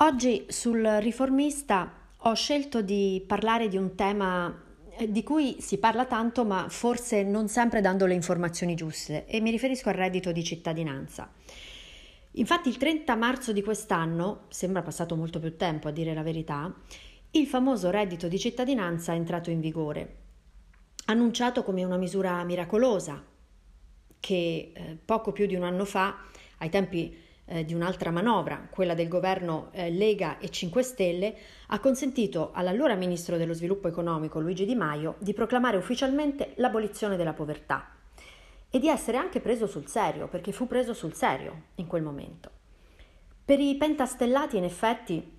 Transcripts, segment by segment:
Oggi sul riformista ho scelto di parlare di un tema eh, di cui si parla tanto ma forse non sempre dando le informazioni giuste e mi riferisco al reddito di cittadinanza. Infatti il 30 marzo di quest'anno, sembra passato molto più tempo a dire la verità, il famoso reddito di cittadinanza è entrato in vigore, annunciato come una misura miracolosa che eh, poco più di un anno fa, ai tempi eh, di un'altra manovra, quella del governo eh, Lega e 5 Stelle, ha consentito all'allora ministro dello sviluppo economico Luigi Di Maio di proclamare ufficialmente l'abolizione della povertà e di essere anche preso sul serio, perché fu preso sul serio in quel momento. Per i pentastellati, in effetti,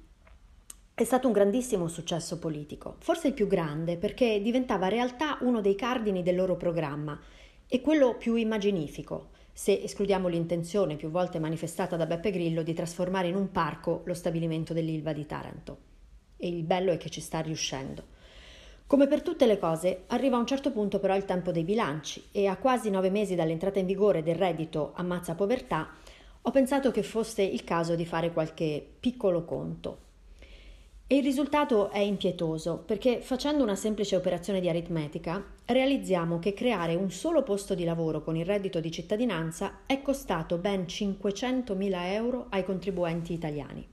è stato un grandissimo successo politico, forse il più grande perché diventava realtà uno dei cardini del loro programma e quello più immaginifico, se escludiamo l'intenzione più volte manifestata da Beppe Grillo di trasformare in un parco lo stabilimento dell'Ilva di Taranto. E il bello è che ci sta riuscendo. Come per tutte le cose, arriva a un certo punto però il tempo dei bilanci e a quasi nove mesi dall'entrata in vigore del reddito ammazza povertà, ho pensato che fosse il caso di fare qualche piccolo conto. E il risultato è impietoso perché facendo una semplice operazione di aritmetica realizziamo che creare un solo posto di lavoro con il reddito di cittadinanza è costato ben 500.000 euro ai contribuenti italiani,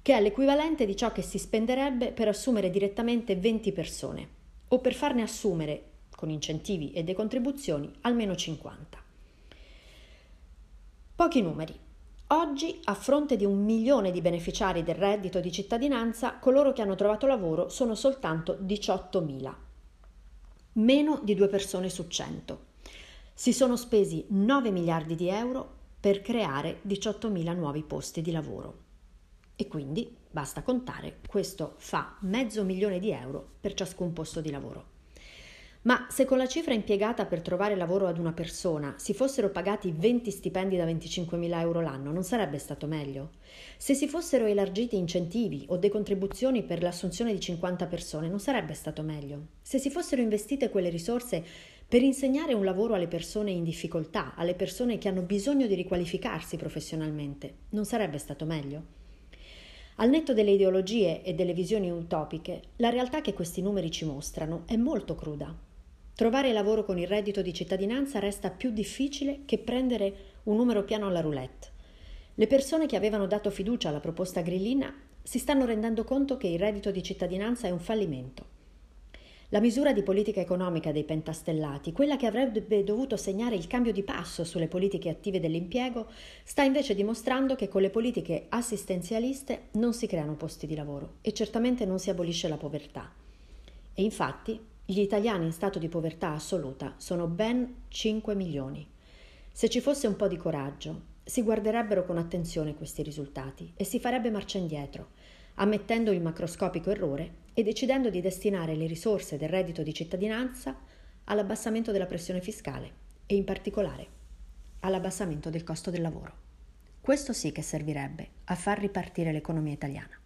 che è l'equivalente di ciò che si spenderebbe per assumere direttamente 20 persone o per farne assumere, con incentivi e decontribuzioni, almeno 50. Pochi numeri. Oggi, a fronte di un milione di beneficiari del reddito di cittadinanza, coloro che hanno trovato lavoro sono soltanto 18.000, meno di due persone su 100. Si sono spesi 9 miliardi di euro per creare 18.000 nuovi posti di lavoro. E quindi, basta contare, questo fa mezzo milione di euro per ciascun posto di lavoro. Ma se con la cifra impiegata per trovare lavoro ad una persona si fossero pagati 20 stipendi da 25.000 euro l'anno, non sarebbe stato meglio? Se si fossero elargiti incentivi o decontribuzioni per l'assunzione di 50 persone, non sarebbe stato meglio? Se si fossero investite quelle risorse per insegnare un lavoro alle persone in difficoltà, alle persone che hanno bisogno di riqualificarsi professionalmente, non sarebbe stato meglio? Al netto delle ideologie e delle visioni utopiche, la realtà che questi numeri ci mostrano è molto cruda. Trovare lavoro con il reddito di cittadinanza resta più difficile che prendere un numero piano alla roulette. Le persone che avevano dato fiducia alla proposta grillina si stanno rendendo conto che il reddito di cittadinanza è un fallimento. La misura di politica economica dei pentastellati, quella che avrebbe dovuto segnare il cambio di passo sulle politiche attive dell'impiego, sta invece dimostrando che con le politiche assistenzialiste non si creano posti di lavoro e certamente non si abolisce la povertà. E infatti gli italiani in stato di povertà assoluta sono ben 5 milioni. Se ci fosse un po' di coraggio, si guarderebbero con attenzione questi risultati e si farebbe marcia indietro, ammettendo il macroscopico errore e decidendo di destinare le risorse del reddito di cittadinanza all'abbassamento della pressione fiscale e in particolare all'abbassamento del costo del lavoro. Questo sì che servirebbe a far ripartire l'economia italiana.